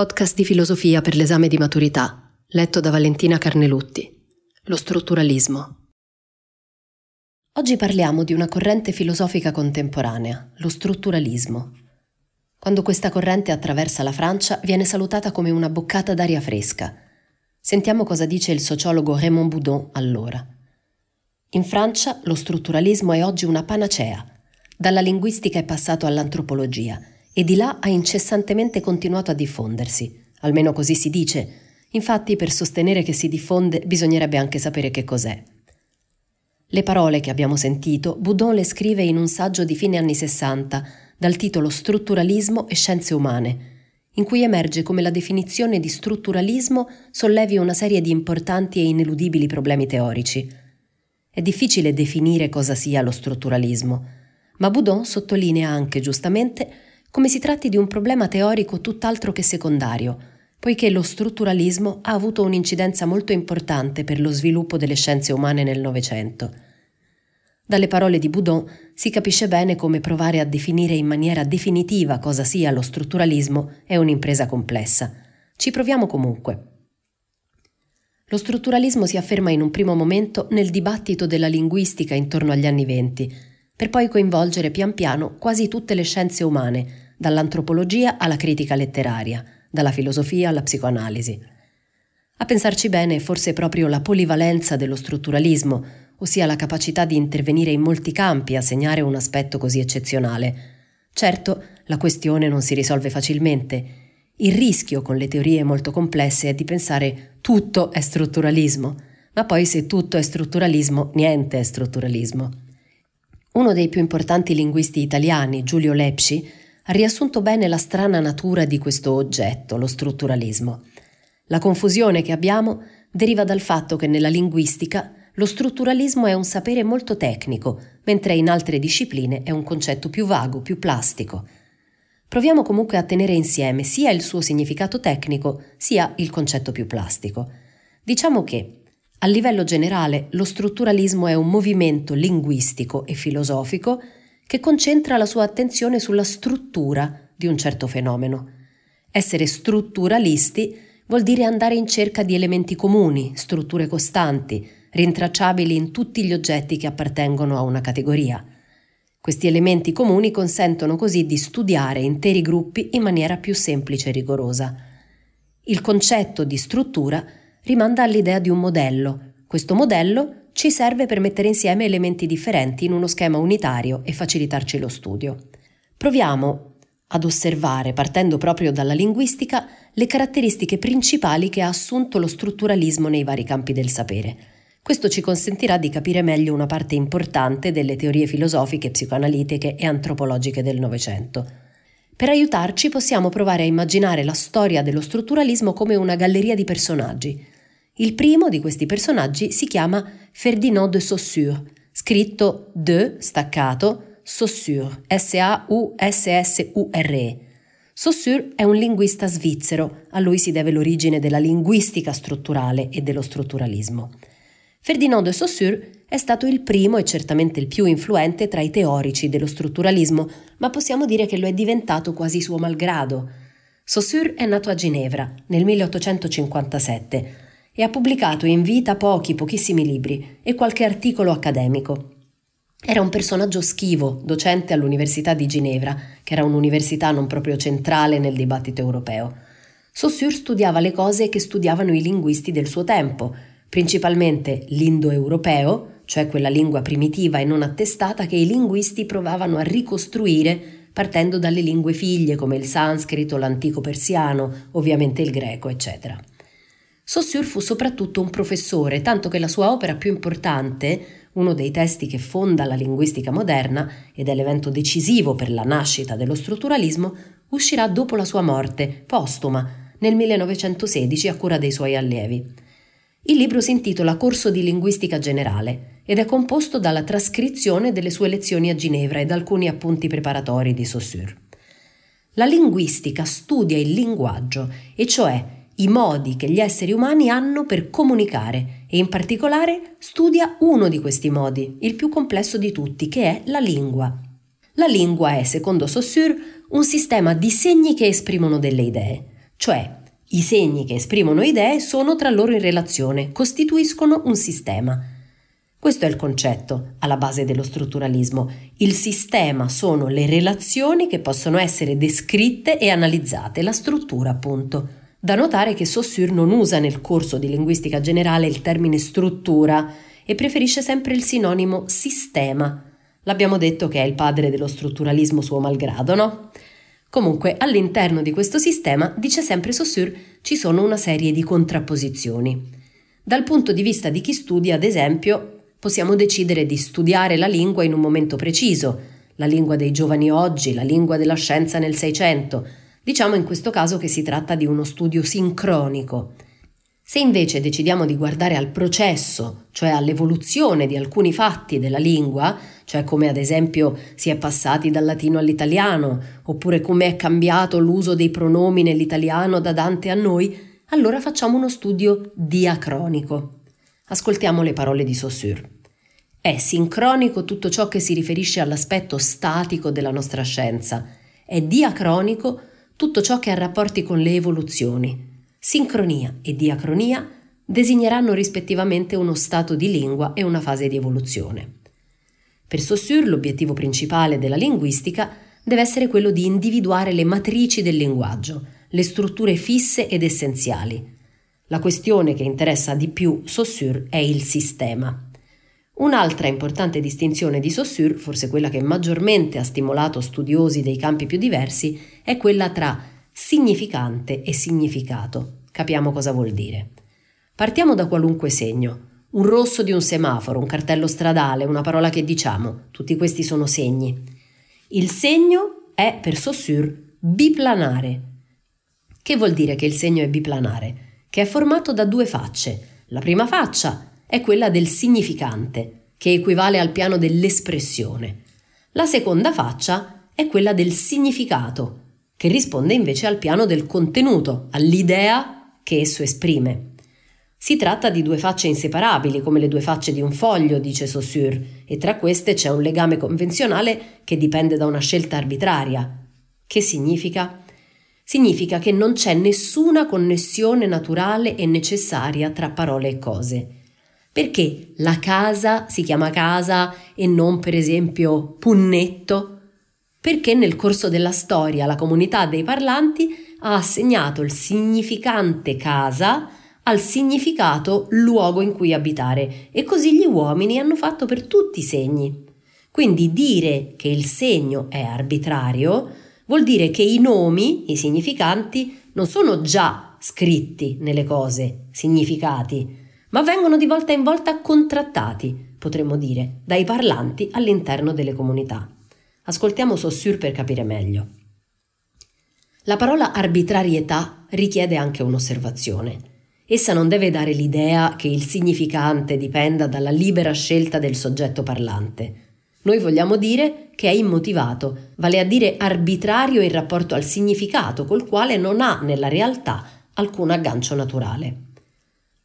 Podcast di filosofia per l'esame di maturità, letto da Valentina Carnelutti. Lo strutturalismo. Oggi parliamo di una corrente filosofica contemporanea, lo strutturalismo. Quando questa corrente attraversa la Francia viene salutata come una boccata d'aria fresca. Sentiamo cosa dice il sociologo Raymond Boudon allora. In Francia lo strutturalismo è oggi una panacea. Dalla linguistica è passato all'antropologia e di là ha incessantemente continuato a diffondersi, almeno così si dice. Infatti per sostenere che si diffonde bisognerebbe anche sapere che cos'è. Le parole che abbiamo sentito Boudon le scrive in un saggio di fine anni 60 dal titolo Strutturalismo e scienze umane, in cui emerge come la definizione di strutturalismo sollevi una serie di importanti e ineludibili problemi teorici. È difficile definire cosa sia lo strutturalismo, ma Boudon sottolinea anche giustamente come si tratti di un problema teorico tutt'altro che secondario, poiché lo strutturalismo ha avuto un'incidenza molto importante per lo sviluppo delle scienze umane nel Novecento. Dalle parole di Boudon si capisce bene come provare a definire in maniera definitiva cosa sia lo strutturalismo è un'impresa complessa. Ci proviamo comunque. Lo strutturalismo si afferma in un primo momento nel dibattito della linguistica intorno agli anni venti, per poi coinvolgere pian piano quasi tutte le scienze umane, dall'antropologia alla critica letteraria, dalla filosofia alla psicoanalisi. A pensarci bene, forse proprio la polivalenza dello strutturalismo, ossia la capacità di intervenire in molti campi a segnare un aspetto così eccezionale. Certo, la questione non si risolve facilmente. Il rischio con le teorie molto complesse è di pensare tutto è strutturalismo, ma poi se tutto è strutturalismo, niente è strutturalismo. Uno dei più importanti linguisti italiani, Giulio Lepsci, ha riassunto bene la strana natura di questo oggetto, lo strutturalismo. La confusione che abbiamo deriva dal fatto che nella linguistica lo strutturalismo è un sapere molto tecnico, mentre in altre discipline è un concetto più vago, più plastico. Proviamo comunque a tenere insieme sia il suo significato tecnico, sia il concetto più plastico. Diciamo che a livello generale, lo strutturalismo è un movimento linguistico e filosofico che concentra la sua attenzione sulla struttura di un certo fenomeno. Essere strutturalisti vuol dire andare in cerca di elementi comuni, strutture costanti, rintracciabili in tutti gli oggetti che appartengono a una categoria. Questi elementi comuni consentono così di studiare interi gruppi in maniera più semplice e rigorosa. Il concetto di struttura rimanda all'idea di un modello. Questo modello ci serve per mettere insieme elementi differenti in uno schema unitario e facilitarci lo studio. Proviamo ad osservare, partendo proprio dalla linguistica, le caratteristiche principali che ha assunto lo strutturalismo nei vari campi del sapere. Questo ci consentirà di capire meglio una parte importante delle teorie filosofiche, psicoanalitiche e antropologiche del Novecento. Per aiutarci possiamo provare a immaginare la storia dello strutturalismo come una galleria di personaggi. Il primo di questi personaggi si chiama Ferdinand de Saussure, scritto de staccato Saussure, S-A-U-S-S-U-R-E. Saussure è un linguista svizzero, a lui si deve l'origine della linguistica strutturale e dello strutturalismo. Ferdinand de Saussure è stato il primo e certamente il più influente tra i teorici dello strutturalismo, ma possiamo dire che lo è diventato quasi suo malgrado. Saussure è nato a Ginevra nel 1857 e ha pubblicato in vita pochi, pochissimi libri e qualche articolo accademico. Era un personaggio schivo, docente all'Università di Ginevra, che era un'università non proprio centrale nel dibattito europeo. Saussure studiava le cose che studiavano i linguisti del suo tempo, principalmente l'indoeuropeo, cioè quella lingua primitiva e non attestata che i linguisti provavano a ricostruire partendo dalle lingue figlie come il sanscrito, l'antico persiano, ovviamente il greco, eccetera. Saussure fu soprattutto un professore, tanto che la sua opera più importante, uno dei testi che fonda la linguistica moderna ed è l'evento decisivo per la nascita dello strutturalismo, uscirà dopo la sua morte, postuma, nel 1916 a cura dei suoi allievi. Il libro si intitola Corso di linguistica generale ed è composto dalla trascrizione delle sue lezioni a Ginevra e da alcuni appunti preparatori di Saussure. La linguistica studia il linguaggio, e cioè i modi che gli esseri umani hanno per comunicare e in particolare studia uno di questi modi, il più complesso di tutti, che è la lingua. La lingua è, secondo Saussure, un sistema di segni che esprimono delle idee, cioè i segni che esprimono idee sono tra loro in relazione, costituiscono un sistema. Questo è il concetto alla base dello strutturalismo. Il sistema sono le relazioni che possono essere descritte e analizzate, la struttura appunto. Da notare che Saussure non usa nel corso di linguistica generale il termine struttura e preferisce sempre il sinonimo sistema. L'abbiamo detto che è il padre dello strutturalismo suo malgrado, no? Comunque, all'interno di questo sistema, dice sempre Saussure, ci sono una serie di contrapposizioni. Dal punto di vista di chi studia, ad esempio, possiamo decidere di studiare la lingua in un momento preciso, la lingua dei giovani oggi, la lingua della scienza nel Seicento. Diciamo in questo caso che si tratta di uno studio sincronico. Se invece decidiamo di guardare al processo, cioè all'evoluzione di alcuni fatti della lingua, cioè come ad esempio si è passati dal latino all'italiano, oppure come è cambiato l'uso dei pronomi nell'italiano da Dante a noi, allora facciamo uno studio diacronico. Ascoltiamo le parole di Saussure. È sincronico tutto ciò che si riferisce all'aspetto statico della nostra scienza, è diacronico tutto ciò che ha rapporti con le evoluzioni Sincronia e diacronia designeranno rispettivamente uno stato di lingua e una fase di evoluzione. Per Saussure l'obiettivo principale della linguistica deve essere quello di individuare le matrici del linguaggio, le strutture fisse ed essenziali. La questione che interessa di più Saussure è il sistema. Un'altra importante distinzione di Saussure, forse quella che maggiormente ha stimolato studiosi dei campi più diversi, è quella tra significante e significato. Capiamo cosa vuol dire. Partiamo da qualunque segno. Un rosso di un semaforo, un cartello stradale, una parola che diciamo, tutti questi sono segni. Il segno è per Saussure biplanare. Che vuol dire che il segno è biplanare? Che è formato da due facce. La prima faccia è quella del significante, che equivale al piano dell'espressione. La seconda faccia è quella del significato, che risponde invece al piano del contenuto, all'idea che esso esprime. Si tratta di due facce inseparabili, come le due facce di un foglio, dice Saussure, e tra queste c'è un legame convenzionale che dipende da una scelta arbitraria. Che significa? Significa che non c'è nessuna connessione naturale e necessaria tra parole e cose. Perché la casa si chiama casa e non per esempio punnetto? perché nel corso della storia la comunità dei parlanti ha assegnato il significante casa al significato luogo in cui abitare e così gli uomini hanno fatto per tutti i segni. Quindi dire che il segno è arbitrario vuol dire che i nomi, i significanti, non sono già scritti nelle cose, significati, ma vengono di volta in volta contrattati, potremmo dire, dai parlanti all'interno delle comunità. Ascoltiamo Saussure per capire meglio. La parola arbitrarietà richiede anche un'osservazione. Essa non deve dare l'idea che il significante dipenda dalla libera scelta del soggetto parlante. Noi vogliamo dire che è immotivato, vale a dire arbitrario in rapporto al significato col quale non ha nella realtà alcun aggancio naturale.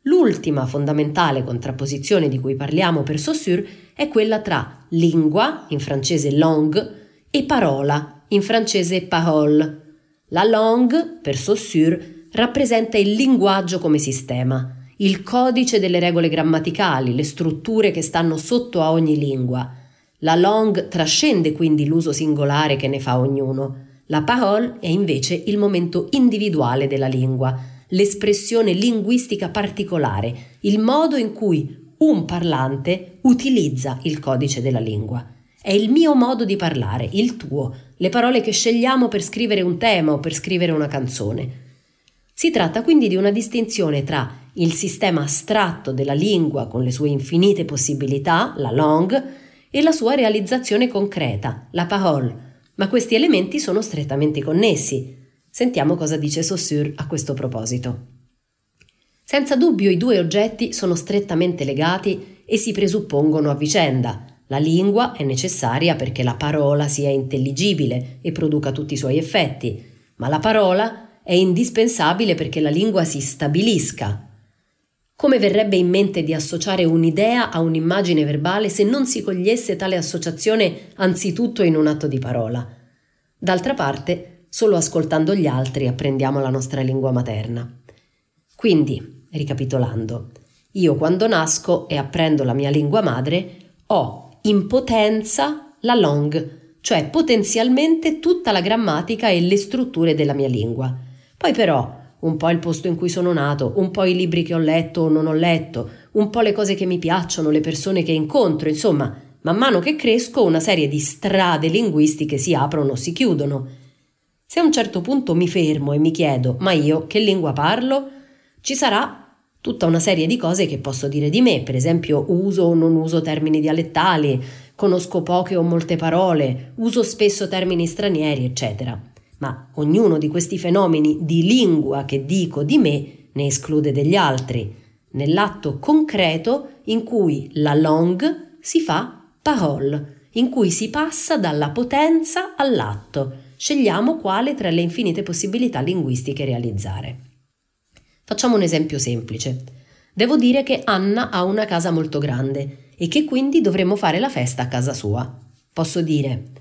L'ultima fondamentale contrapposizione di cui parliamo per Saussure è quella tra lingua, in francese langue, e parola, in francese parole. La langue, per Saussure, rappresenta il linguaggio come sistema, il codice delle regole grammaticali, le strutture che stanno sotto a ogni lingua. La langue trascende quindi l'uso singolare che ne fa ognuno. La parole è invece il momento individuale della lingua, l'espressione linguistica particolare, il modo in cui un parlante utilizza il codice della lingua. È il mio modo di parlare, il tuo, le parole che scegliamo per scrivere un tema o per scrivere una canzone. Si tratta quindi di una distinzione tra il sistema astratto della lingua con le sue infinite possibilità, la langue, e la sua realizzazione concreta, la parole, ma questi elementi sono strettamente connessi. Sentiamo cosa dice Saussure a questo proposito. Senza dubbio i due oggetti sono strettamente legati e si presuppongono a vicenda. La lingua è necessaria perché la parola sia intelligibile e produca tutti i suoi effetti, ma la parola è indispensabile perché la lingua si stabilisca, come verrebbe in mente di associare un'idea a un'immagine verbale se non si cogliesse tale associazione anzitutto in un atto di parola? D'altra parte, solo ascoltando gli altri apprendiamo la nostra lingua materna. Quindi, ricapitolando, io quando nasco e apprendo la mia lingua madre, ho in potenza la langue, cioè potenzialmente tutta la grammatica e le strutture della mia lingua. Poi però un po' il posto in cui sono nato, un po' i libri che ho letto o non ho letto, un po' le cose che mi piacciono, le persone che incontro, insomma, man mano che cresco una serie di strade linguistiche si aprono o si chiudono. Se a un certo punto mi fermo e mi chiedo, ma io che lingua parlo? Ci sarà tutta una serie di cose che posso dire di me, per esempio uso o non uso termini dialettali, conosco poche o molte parole, uso spesso termini stranieri, eccetera ma ognuno di questi fenomeni di lingua che dico di me ne esclude degli altri, nell'atto concreto in cui la langue si fa parole, in cui si passa dalla potenza all'atto. Scegliamo quale tra le infinite possibilità linguistiche realizzare. Facciamo un esempio semplice. Devo dire che Anna ha una casa molto grande e che quindi dovremmo fare la festa a casa sua. Posso dire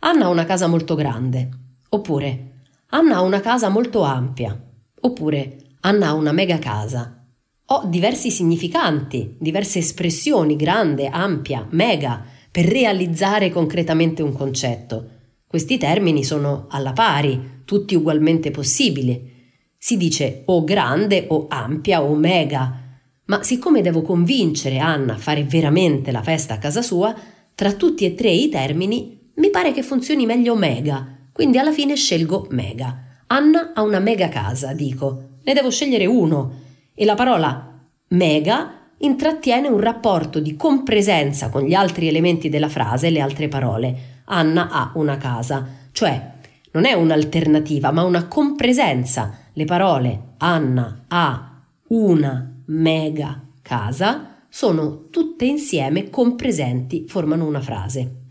Anna ha una casa molto grande Oppure Anna ha una casa molto ampia. Oppure Anna ha una mega casa. Ho diversi significanti, diverse espressioni, grande, ampia, mega, per realizzare concretamente un concetto. Questi termini sono alla pari, tutti ugualmente possibili. Si dice o grande o ampia o mega. Ma siccome devo convincere Anna a fare veramente la festa a casa sua, tra tutti e tre i termini mi pare che funzioni meglio mega quindi alla fine scelgo mega. Anna ha una mega casa, dico. Ne devo scegliere uno. E la parola mega intrattiene un rapporto di compresenza con gli altri elementi della frase e le altre parole. Anna ha una casa, cioè non è un'alternativa, ma una compresenza. Le parole Anna ha una mega casa sono tutte insieme compresenti, formano una frase.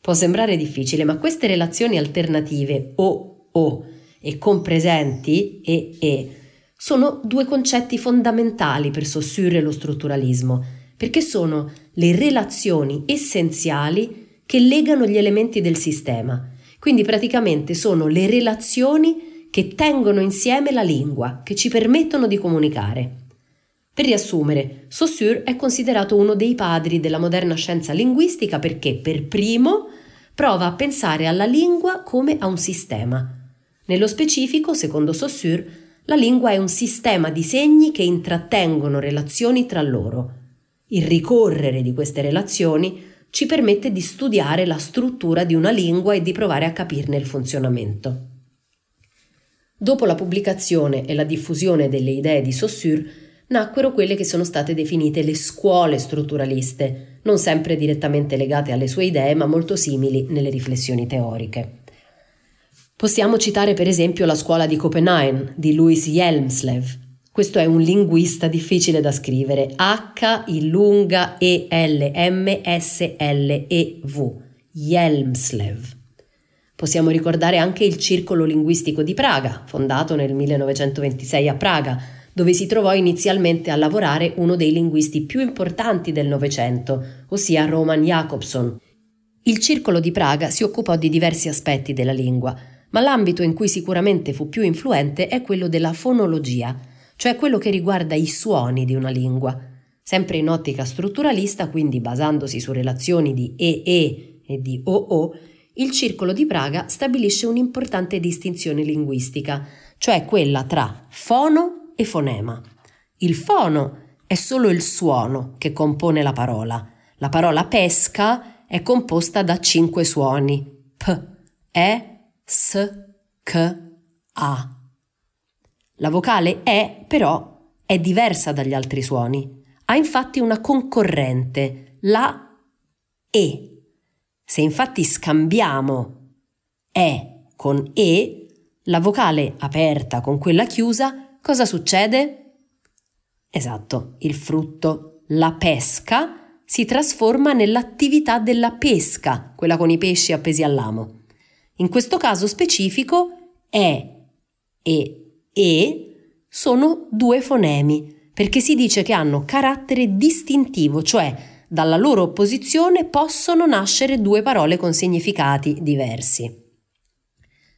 Può sembrare difficile, ma queste relazioni alternative o o e compresenti e e sono due concetti fondamentali per Saussure lo strutturalismo, perché sono le relazioni essenziali che legano gli elementi del sistema. Quindi praticamente sono le relazioni che tengono insieme la lingua, che ci permettono di comunicare. Per riassumere, Saussure è considerato uno dei padri della moderna scienza linguistica perché, per primo, prova a pensare alla lingua come a un sistema. Nello specifico, secondo Saussure, la lingua è un sistema di segni che intrattengono relazioni tra loro. Il ricorrere di queste relazioni ci permette di studiare la struttura di una lingua e di provare a capirne il funzionamento. Dopo la pubblicazione e la diffusione delle idee di Saussure, nacquero quelle che sono state definite le scuole strutturaliste, non sempre direttamente legate alle sue idee, ma molto simili nelle riflessioni teoriche. Possiamo citare per esempio la scuola di Copenaghen di Louis Hjelmslev. Questo è un linguista difficile da scrivere, H I lunga E L M S L E V. Hjelmslev. Possiamo ricordare anche il Circolo linguistico di Praga, fondato nel 1926 a Praga, dove si trovò inizialmente a lavorare uno dei linguisti più importanti del Novecento, ossia Roman Jakobson. Il Circolo di Praga si occupò di diversi aspetti della lingua, ma l'ambito in cui sicuramente fu più influente è quello della fonologia, cioè quello che riguarda i suoni di una lingua. Sempre in ottica strutturalista, quindi basandosi su relazioni di EE e di OO, il Circolo di Praga stabilisce un'importante distinzione linguistica, cioè quella tra fono e fonema. Il fono è solo il suono che compone la parola. La parola pesca è composta da cinque suoni P, E, S, K, A. La vocale E però è diversa dagli altri suoni. Ha infatti una concorrente, la E. Se infatti scambiamo E con E, la vocale aperta con quella chiusa, cosa succede? Esatto, il frutto, la pesca, si trasforma nell'attività della pesca, quella con i pesci appesi all'amo. In questo caso specifico, E e E sono due fonemi, perché si dice che hanno carattere distintivo, cioè dalla loro opposizione possono nascere due parole con significati diversi.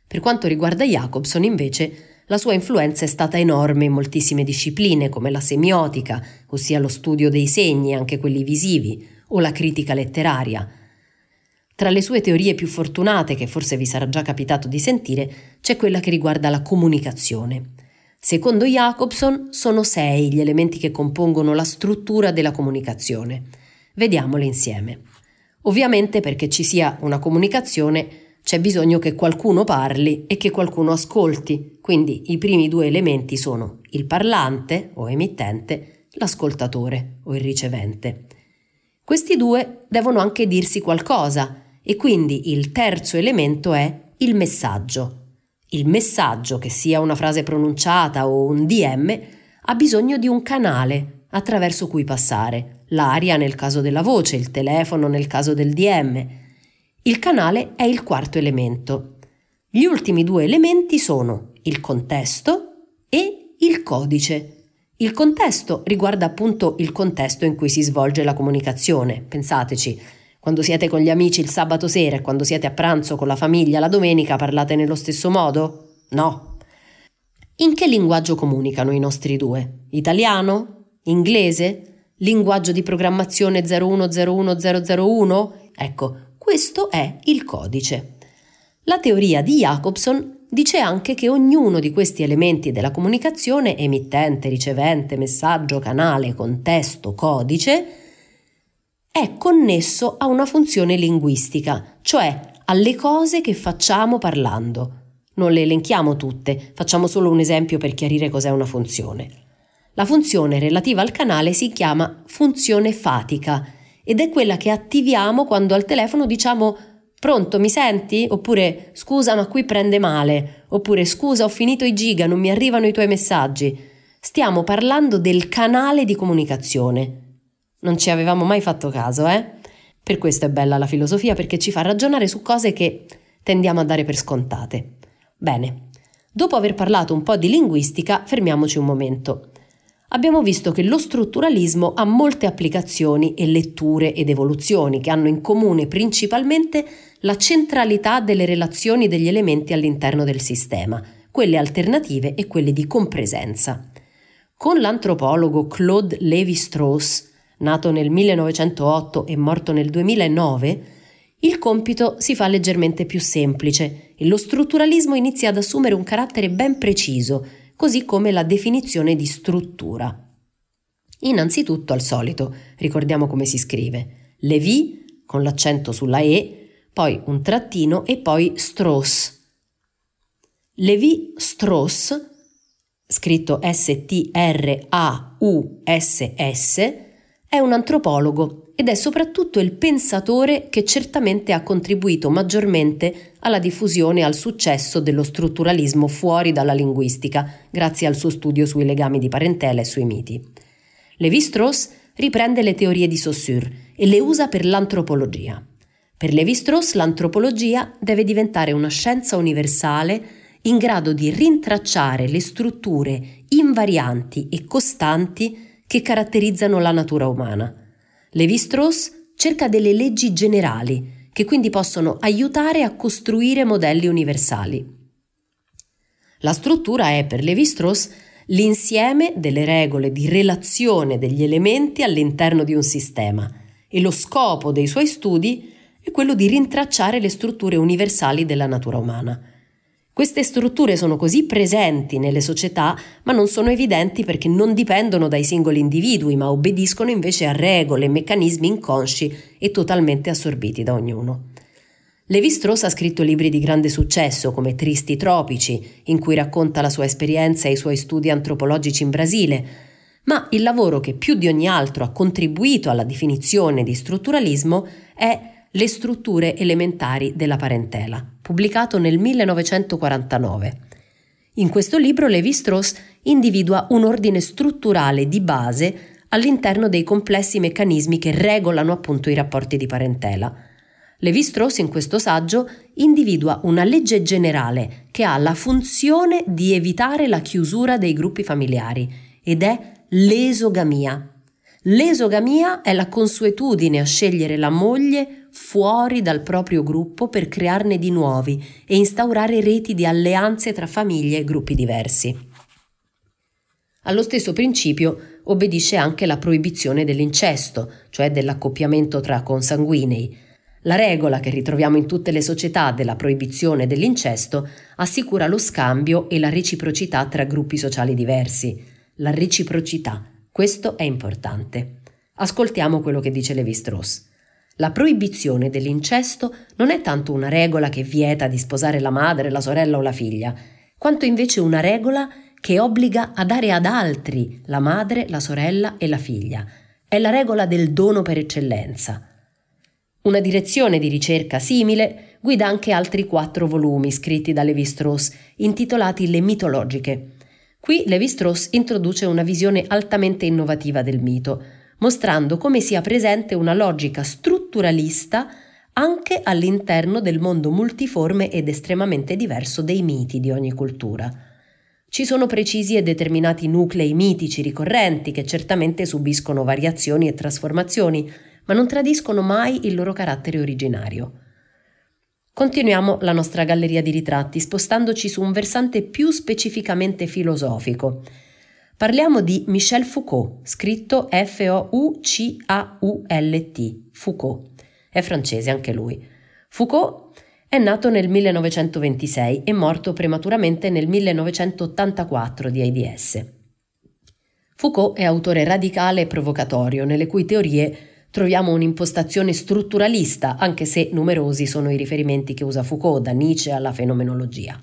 Per quanto riguarda Jacobson, invece, la sua influenza è stata enorme in moltissime discipline, come la semiotica, ossia lo studio dei segni, anche quelli visivi, o la critica letteraria. Tra le sue teorie più fortunate, che forse vi sarà già capitato di sentire, c'è quella che riguarda la comunicazione. Secondo Jacobson sono sei gli elementi che compongono la struttura della comunicazione. Vediamole insieme. Ovviamente perché ci sia una comunicazione c'è bisogno che qualcuno parli e che qualcuno ascolti, quindi i primi due elementi sono il parlante o emittente, l'ascoltatore o il ricevente. Questi due devono anche dirsi qualcosa e quindi il terzo elemento è il messaggio. Il messaggio, che sia una frase pronunciata o un DM, ha bisogno di un canale attraverso cui passare l'aria nel caso della voce, il telefono nel caso del DM. Il canale è il quarto elemento. Gli ultimi due elementi sono il contesto e il codice. Il contesto riguarda appunto il contesto in cui si svolge la comunicazione. Pensateci, quando siete con gli amici il sabato sera e quando siete a pranzo con la famiglia la domenica parlate nello stesso modo? No. In che linguaggio comunicano i nostri due? Italiano? Inglese? linguaggio di programmazione 0101001? Ecco, questo è il codice. La teoria di Jacobson dice anche che ognuno di questi elementi della comunicazione, emittente, ricevente, messaggio, canale, contesto, codice, è connesso a una funzione linguistica, cioè alle cose che facciamo parlando. Non le elenchiamo tutte, facciamo solo un esempio per chiarire cos'è una funzione. La funzione relativa al canale si chiama funzione fatica ed è quella che attiviamo quando al telefono diciamo Pronto, mi senti? Oppure scusa, ma qui prende male. Oppure scusa, ho finito i giga, non mi arrivano i tuoi messaggi. Stiamo parlando del canale di comunicazione. Non ci avevamo mai fatto caso, eh? Per questo è bella la filosofia perché ci fa ragionare su cose che tendiamo a dare per scontate. Bene, dopo aver parlato un po' di linguistica, fermiamoci un momento abbiamo visto che lo strutturalismo ha molte applicazioni e letture ed evoluzioni che hanno in comune principalmente la centralità delle relazioni degli elementi all'interno del sistema, quelle alternative e quelle di compresenza. Con l'antropologo Claude Lévi-Strauss, nato nel 1908 e morto nel 2009, il compito si fa leggermente più semplice e lo strutturalismo inizia ad assumere un carattere ben preciso, così come la definizione di struttura. Innanzitutto, al solito, ricordiamo come si scrive. Levi con l'accento sulla E, poi un trattino e poi Strauss. Levi Strauss, scritto S-T-R-A-U-S-S, è un antropologo ed è soprattutto il pensatore che certamente ha contribuito maggiormente alla diffusione e al successo dello strutturalismo fuori dalla linguistica, grazie al suo studio sui legami di parentela e sui miti. Lévi-Strauss riprende le teorie di Saussure e le usa per l'antropologia. Per Lévi-Strauss l'antropologia deve diventare una scienza universale in grado di rintracciare le strutture invarianti e costanti che caratterizzano la natura umana Levi-Strauss cerca delle leggi generali che quindi possono aiutare a costruire modelli universali. La struttura è per Levi-Strauss l'insieme delle regole di relazione degli elementi all'interno di un sistema e lo scopo dei suoi studi è quello di rintracciare le strutture universali della natura umana. Queste strutture sono così presenti nelle società, ma non sono evidenti perché non dipendono dai singoli individui, ma obbediscono invece a regole e meccanismi inconsci e totalmente assorbiti da ognuno. Levi-Strauss ha scritto libri di grande successo come Tristi tropici, in cui racconta la sua esperienza e i suoi studi antropologici in Brasile, ma il lavoro che più di ogni altro ha contribuito alla definizione di strutturalismo è Le strutture elementari della parentela, pubblicato nel 1949. In questo libro Levi-Strauss individua un ordine strutturale di base all'interno dei complessi meccanismi che regolano appunto i rapporti di parentela. Levi-Strauss in questo saggio individua una legge generale che ha la funzione di evitare la chiusura dei gruppi familiari ed è l'esogamia. L'esogamia è la consuetudine a scegliere la moglie fuori dal proprio gruppo per crearne di nuovi e instaurare reti di alleanze tra famiglie e gruppi diversi. Allo stesso principio obbedisce anche la proibizione dell'incesto, cioè dell'accoppiamento tra consanguinei. La regola che ritroviamo in tutte le società della proibizione dell'incesto assicura lo scambio e la reciprocità tra gruppi sociali diversi la reciprocità. Questo è importante. Ascoltiamo quello che dice Levi Strauss. La proibizione dell'incesto non è tanto una regola che vieta di sposare la madre, la sorella o la figlia, quanto invece una regola che obbliga a dare ad altri la madre, la sorella e la figlia. È la regola del dono per eccellenza. Una direzione di ricerca simile guida anche altri quattro volumi scritti da Levi Strauss, intitolati Le mitologiche, Qui Levi-Strauss introduce una visione altamente innovativa del mito, mostrando come sia presente una logica strutturalista anche all'interno del mondo multiforme ed estremamente diverso dei miti di ogni cultura. Ci sono precisi e determinati nuclei mitici ricorrenti che certamente subiscono variazioni e trasformazioni, ma non tradiscono mai il loro carattere originario. Continuiamo la nostra galleria di ritratti spostandoci su un versante più specificamente filosofico. Parliamo di Michel Foucault, scritto F-O-U-C-A-U-L-T, Foucault. È francese anche lui. Foucault è nato nel 1926 e morto prematuramente nel 1984 di AIDS. Foucault è autore radicale e provocatorio, nelle cui teorie troviamo un'impostazione strutturalista, anche se numerosi sono i riferimenti che usa Foucault, da Nietzsche alla fenomenologia.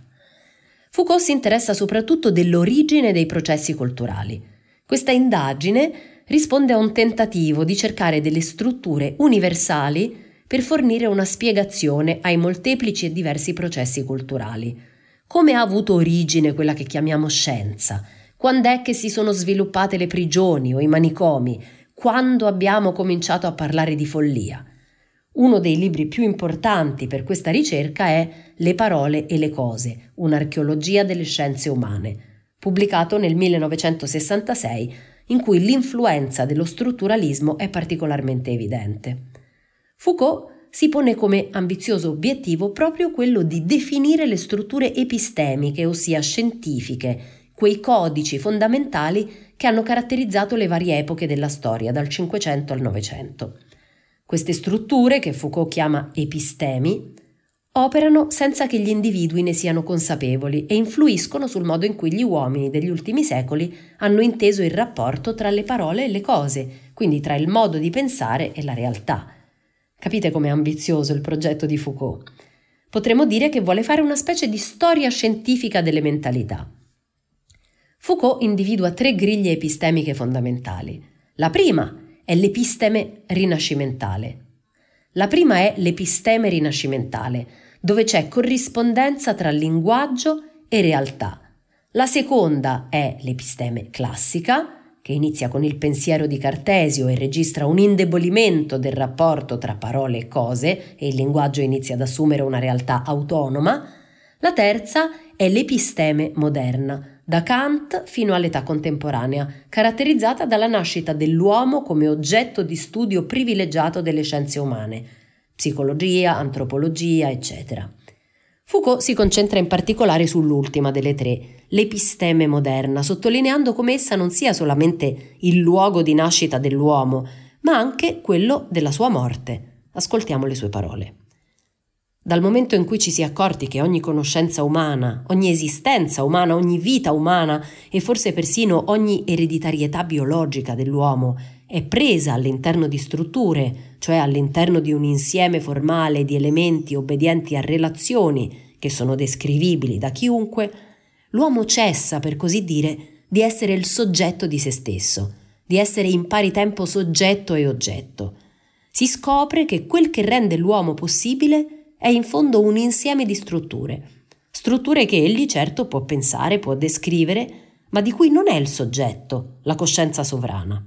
Foucault si interessa soprattutto dell'origine dei processi culturali. Questa indagine risponde a un tentativo di cercare delle strutture universali per fornire una spiegazione ai molteplici e diversi processi culturali. Come ha avuto origine quella che chiamiamo scienza? Quando è che si sono sviluppate le prigioni o i manicomi? quando abbiamo cominciato a parlare di follia. Uno dei libri più importanti per questa ricerca è Le parole e le cose, un'archeologia delle scienze umane, pubblicato nel 1966, in cui l'influenza dello strutturalismo è particolarmente evidente. Foucault si pone come ambizioso obiettivo proprio quello di definire le strutture epistemiche, ossia scientifiche, quei codici fondamentali che hanno caratterizzato le varie epoche della storia, dal Cinquecento al Novecento. Queste strutture, che Foucault chiama epistemi, operano senza che gli individui ne siano consapevoli e influiscono sul modo in cui gli uomini degli ultimi secoli hanno inteso il rapporto tra le parole e le cose, quindi tra il modo di pensare e la realtà. Capite com'è ambizioso il progetto di Foucault? Potremmo dire che vuole fare una specie di storia scientifica delle mentalità. Foucault individua tre griglie epistemiche fondamentali. La prima è l'episteme rinascimentale. La prima è l'episteme rinascimentale, dove c'è corrispondenza tra linguaggio e realtà. La seconda è l'episteme classica, che inizia con il pensiero di Cartesio e registra un indebolimento del rapporto tra parole e cose e il linguaggio inizia ad assumere una realtà autonoma. La terza è l'episteme moderna, da Kant fino all'età contemporanea, caratterizzata dalla nascita dell'uomo come oggetto di studio privilegiato delle scienze umane, psicologia, antropologia, eccetera. Foucault si concentra in particolare sull'ultima delle tre, l'episteme moderna, sottolineando come essa non sia solamente il luogo di nascita dell'uomo, ma anche quello della sua morte. Ascoltiamo le sue parole. Dal momento in cui ci si è accorti che ogni conoscenza umana, ogni esistenza umana, ogni vita umana e forse persino ogni ereditarietà biologica dell'uomo è presa all'interno di strutture, cioè all'interno di un insieme formale di elementi obbedienti a relazioni che sono descrivibili da chiunque, l'uomo cessa, per così dire, di essere il soggetto di se stesso, di essere in pari tempo soggetto e oggetto. Si scopre che quel che rende l'uomo possibile è in fondo un insieme di strutture, strutture che egli certo può pensare, può descrivere, ma di cui non è il soggetto, la coscienza sovrana.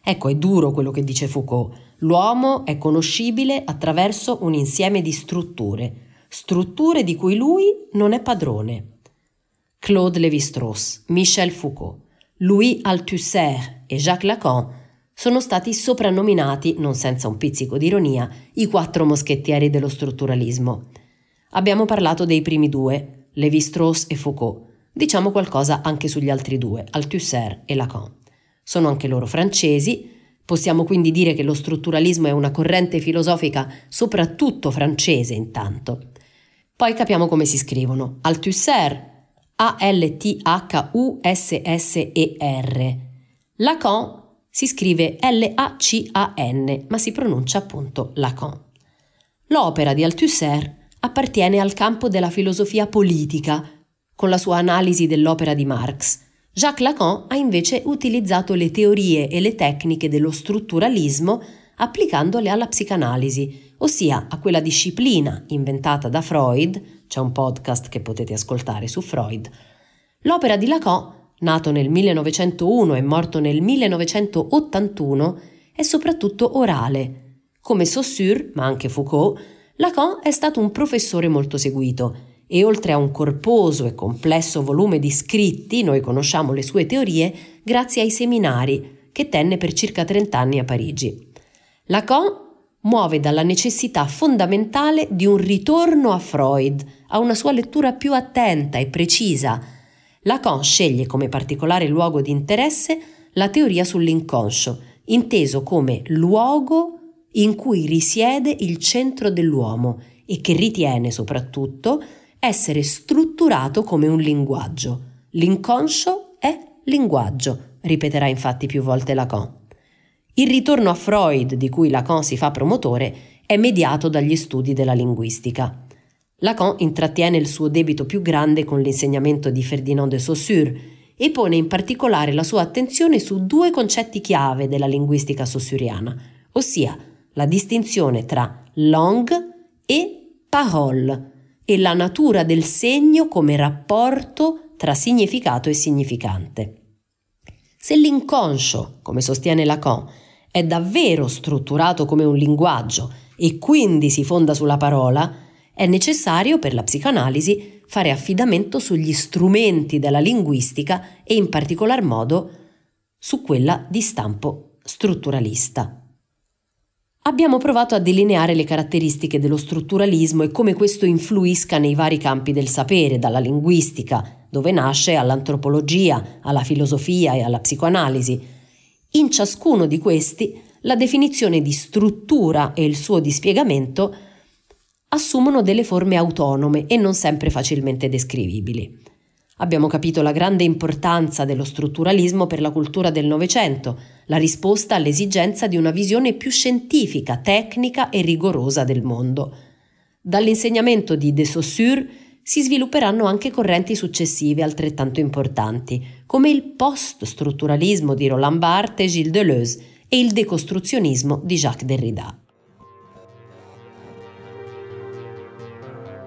Ecco, è duro quello che dice Foucault. L'uomo è conoscibile attraverso un insieme di strutture, strutture di cui lui non è padrone. Claude Lévi-Strauss, Michel Foucault, Louis Althusser e Jacques Lacan sono stati soprannominati, non senza un pizzico di ironia, i quattro moschettieri dello strutturalismo. Abbiamo parlato dei primi due, Lévi-Strauss e Foucault. Diciamo qualcosa anche sugli altri due, Althusser e Lacan. Sono anche loro francesi, possiamo quindi dire che lo strutturalismo è una corrente filosofica soprattutto francese intanto. Poi capiamo come si scrivono. Althusser, A-L-T-H-U-S-S-E-R. Lacan si scrive L-A-C-A-N, ma si pronuncia appunto Lacan. L'opera di Althusser appartiene al campo della filosofia politica, con la sua analisi dell'opera di Marx. Jacques Lacan ha invece utilizzato le teorie e le tecniche dello strutturalismo applicandole alla psicanalisi, ossia a quella disciplina inventata da Freud, c'è un podcast che potete ascoltare su Freud. L'opera di Lacan, nato nel 1901 e morto nel 1981, è soprattutto orale. Come Saussure, ma anche Foucault, Lacan è stato un professore molto seguito e oltre a un corposo e complesso volume di scritti, noi conosciamo le sue teorie grazie ai seminari che tenne per circa 30 anni a Parigi. Lacan muove dalla necessità fondamentale di un ritorno a Freud, a una sua lettura più attenta e precisa. Lacan sceglie come particolare luogo di interesse la teoria sull'inconscio, inteso come luogo in cui risiede il centro dell'uomo e che ritiene soprattutto essere strutturato come un linguaggio. L'inconscio è linguaggio, ripeterà infatti più volte Lacan. Il ritorno a Freud, di cui Lacan si fa promotore, è mediato dagli studi della linguistica. Lacan intrattiene il suo debito più grande con l'insegnamento di Ferdinand de Saussure e pone in particolare la sua attenzione su due concetti chiave della linguistica saussuriana, ossia la distinzione tra langue e parole e la natura del segno come rapporto tra significato e significante. Se l'inconscio, come sostiene Lacan, è davvero strutturato come un linguaggio e quindi si fonda sulla parola, è necessario per la psicanalisi fare affidamento sugli strumenti della linguistica e in particolar modo su quella di stampo strutturalista. Abbiamo provato a delineare le caratteristiche dello strutturalismo e come questo influisca nei vari campi del sapere, dalla linguistica, dove nasce, all'antropologia, alla filosofia e alla psicoanalisi. In ciascuno di questi la definizione di struttura e il suo dispiegamento assumono delle forme autonome e non sempre facilmente descrivibili. Abbiamo capito la grande importanza dello strutturalismo per la cultura del Novecento, la risposta all'esigenza di una visione più scientifica, tecnica e rigorosa del mondo. Dall'insegnamento di De Saussure si svilupperanno anche correnti successive altrettanto importanti, come il post-strutturalismo di Roland Barthes e Gilles Deleuze e il decostruzionismo di Jacques Derrida.